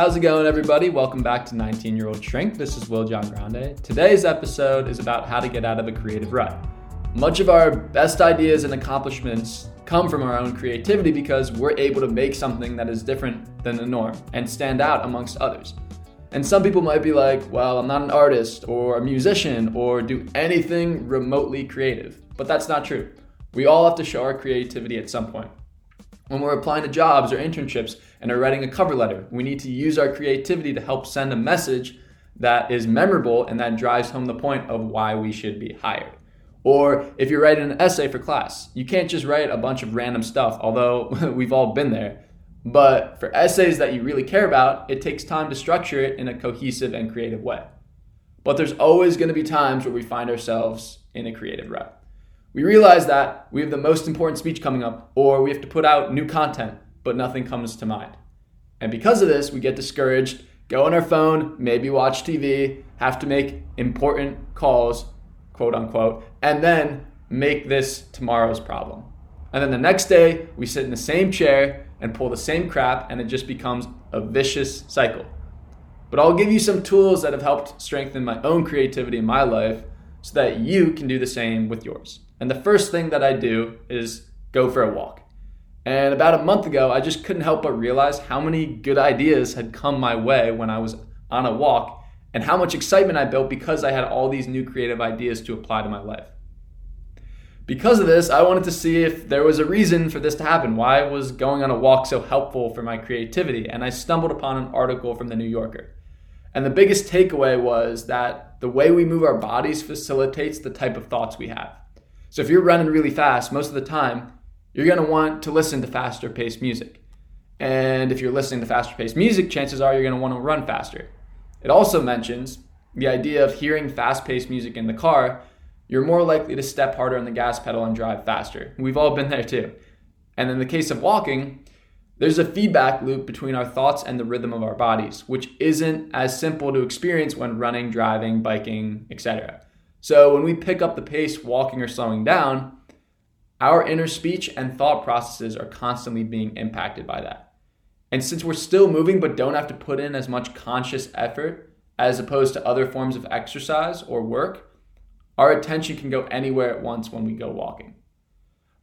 How's it going, everybody? Welcome back to 19 Year Old Shrink. This is Will John Grande. Today's episode is about how to get out of a creative rut. Much of our best ideas and accomplishments come from our own creativity because we're able to make something that is different than the norm and stand out amongst others. And some people might be like, well, I'm not an artist or a musician or do anything remotely creative. But that's not true. We all have to show our creativity at some point. When we're applying to jobs or internships and are writing a cover letter, we need to use our creativity to help send a message that is memorable and that drives home the point of why we should be hired. Or if you're writing an essay for class, you can't just write a bunch of random stuff, although we've all been there. But for essays that you really care about, it takes time to structure it in a cohesive and creative way. But there's always going to be times where we find ourselves in a creative rut. We realize that we have the most important speech coming up, or we have to put out new content, but nothing comes to mind. And because of this, we get discouraged, go on our phone, maybe watch TV, have to make important calls, quote unquote, and then make this tomorrow's problem. And then the next day, we sit in the same chair and pull the same crap, and it just becomes a vicious cycle. But I'll give you some tools that have helped strengthen my own creativity in my life so that you can do the same with yours. And the first thing that I do is go for a walk. And about a month ago, I just couldn't help but realize how many good ideas had come my way when I was on a walk and how much excitement I built because I had all these new creative ideas to apply to my life. Because of this, I wanted to see if there was a reason for this to happen. Why was going on a walk so helpful for my creativity? And I stumbled upon an article from the New Yorker. And the biggest takeaway was that the way we move our bodies facilitates the type of thoughts we have. So if you're running really fast, most of the time, you're going to want to listen to faster paced music. And if you're listening to faster paced music, chances are you're going to want to run faster. It also mentions the idea of hearing fast paced music in the car you're more likely to step harder on the gas pedal and drive faster. We've all been there too. And in the case of walking, there's a feedback loop between our thoughts and the rhythm of our bodies, which isn't as simple to experience when running, driving, biking, etc. So when we pick up the pace walking or slowing down, our inner speech and thought processes are constantly being impacted by that. And since we're still moving but don't have to put in as much conscious effort as opposed to other forms of exercise or work, our attention can go anywhere at once when we go walking.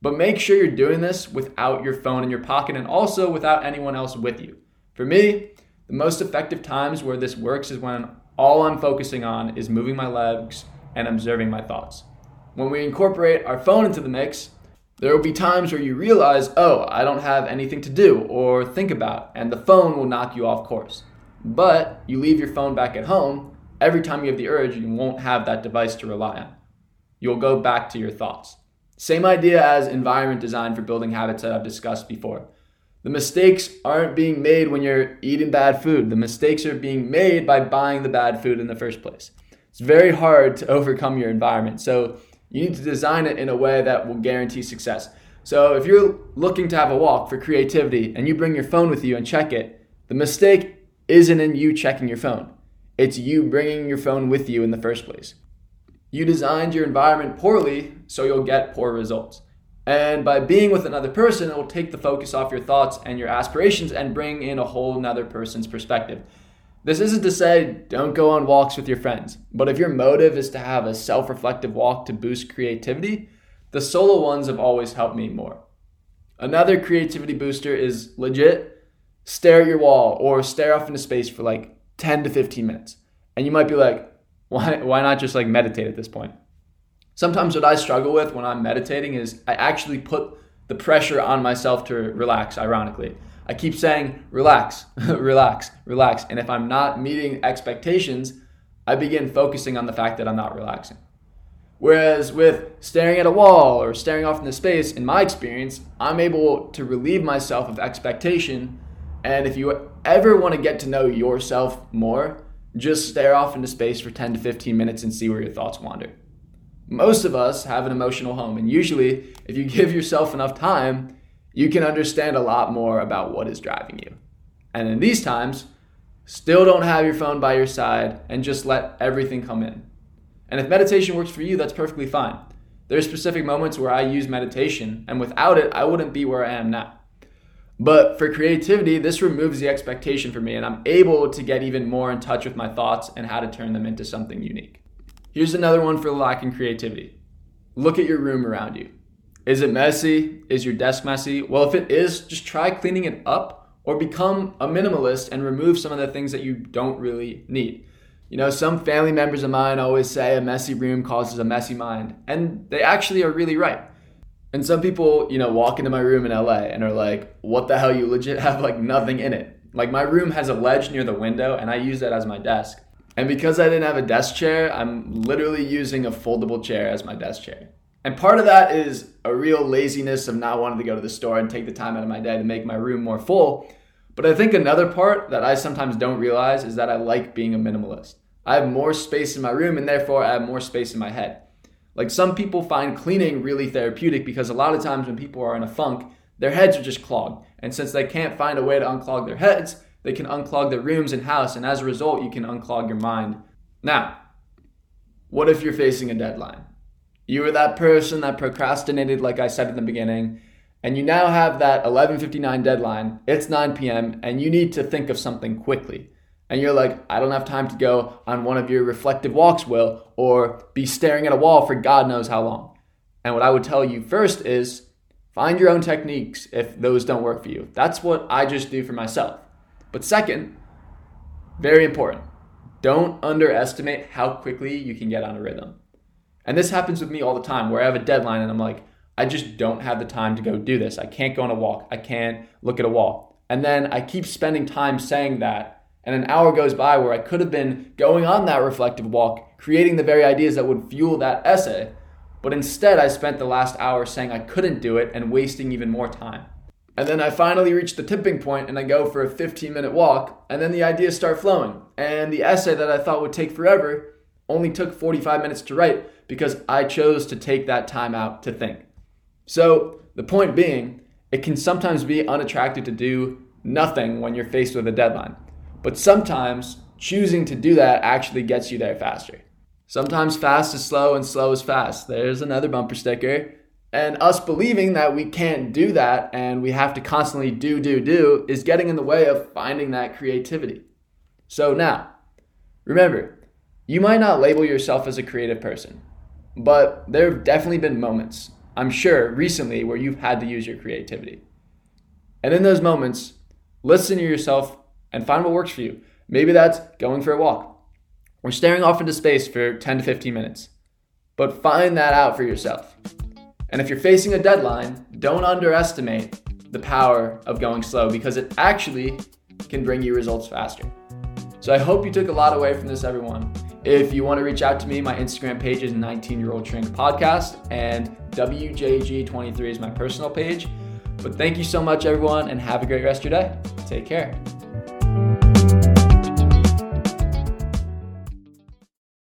But make sure you're doing this without your phone in your pocket and also without anyone else with you. For me, the most effective times where this works is when all I'm focusing on is moving my legs and observing my thoughts. When we incorporate our phone into the mix, there will be times where you realize, oh, I don't have anything to do or think about, and the phone will knock you off course. But you leave your phone back at home every time you have the urge, you won't have that device to rely on. You'll go back to your thoughts. Same idea as environment design for building habits that I've discussed before. The mistakes aren't being made when you're eating bad food. The mistakes are being made by buying the bad food in the first place. It's very hard to overcome your environment. So you need to design it in a way that will guarantee success. So if you're looking to have a walk for creativity and you bring your phone with you and check it, the mistake isn't in you checking your phone. It's you bringing your phone with you in the first place. You designed your environment poorly, so you'll get poor results. And by being with another person, it will take the focus off your thoughts and your aspirations and bring in a whole nother person's perspective. This isn't to say don't go on walks with your friends, but if your motive is to have a self reflective walk to boost creativity, the solo ones have always helped me more. Another creativity booster is legit stare at your wall or stare off into space for like 10 to 15 minutes. And you might be like, why, why not just like meditate at this point? Sometimes what I struggle with when I'm meditating is I actually put the pressure on myself to relax, ironically. I keep saying, relax, relax, relax. And if I'm not meeting expectations, I begin focusing on the fact that I'm not relaxing. Whereas with staring at a wall or staring off into space, in my experience, I'm able to relieve myself of expectation and if you ever want to get to know yourself more, just stare off into space for 10 to 15 minutes and see where your thoughts wander. Most of us have an emotional home, and usually, if you give yourself enough time, you can understand a lot more about what is driving you. And in these times, still don't have your phone by your side and just let everything come in. And if meditation works for you, that's perfectly fine. There are specific moments where I use meditation, and without it, I wouldn't be where I am now. But for creativity, this removes the expectation for me, and I'm able to get even more in touch with my thoughts and how to turn them into something unique. Here's another one for lacking creativity look at your room around you. Is it messy? Is your desk messy? Well, if it is, just try cleaning it up or become a minimalist and remove some of the things that you don't really need. You know, some family members of mine always say a messy room causes a messy mind, and they actually are really right. And some people, you know, walk into my room in LA and are like, what the hell? You legit have like nothing in it. Like my room has a ledge near the window and I use that as my desk. And because I didn't have a desk chair, I'm literally using a foldable chair as my desk chair. And part of that is a real laziness of not wanting to go to the store and take the time out of my day to make my room more full. But I think another part that I sometimes don't realize is that I like being a minimalist. I have more space in my room and therefore I have more space in my head. Like some people find cleaning really therapeutic because a lot of times when people are in a funk, their heads are just clogged. And since they can't find a way to unclog their heads, they can unclog their rooms and house. And as a result, you can unclog your mind. Now, what if you're facing a deadline? You were that person that procrastinated, like I said in the beginning, and you now have that 11:59 deadline. It's 9 p.m. and you need to think of something quickly and you're like, I don't have time to go on one of your reflective walks, Will, or be staring at a wall for God knows how long. And what I would tell you first is find your own techniques if those don't work for you. That's what I just do for myself. But second, very important, don't underestimate how quickly you can get on a rhythm. And this happens with me all the time where I have a deadline and I'm like, I just don't have the time to go do this. I can't go on a walk. I can't look at a wall. And then I keep spending time saying that and an hour goes by where I could have been going on that reflective walk, creating the very ideas that would fuel that essay. But instead, I spent the last hour saying I couldn't do it and wasting even more time. And then I finally reach the tipping point and I go for a 15 minute walk, and then the ideas start flowing. And the essay that I thought would take forever only took 45 minutes to write because I chose to take that time out to think. So, the point being, it can sometimes be unattractive to do nothing when you're faced with a deadline. But sometimes choosing to do that actually gets you there faster. Sometimes fast is slow and slow is fast. There's another bumper sticker. And us believing that we can't do that and we have to constantly do, do, do is getting in the way of finding that creativity. So now, remember, you might not label yourself as a creative person, but there have definitely been moments, I'm sure, recently where you've had to use your creativity. And in those moments, listen to yourself and find what works for you. Maybe that's going for a walk or staring off into space for 10 to 15 minutes. But find that out for yourself. And if you're facing a deadline, don't underestimate the power of going slow because it actually can bring you results faster. So I hope you took a lot away from this, everyone. If you want to reach out to me, my Instagram page is 19 year old shrink podcast, and WJG23 is my personal page. But thank you so much, everyone, and have a great rest of your day. Take care.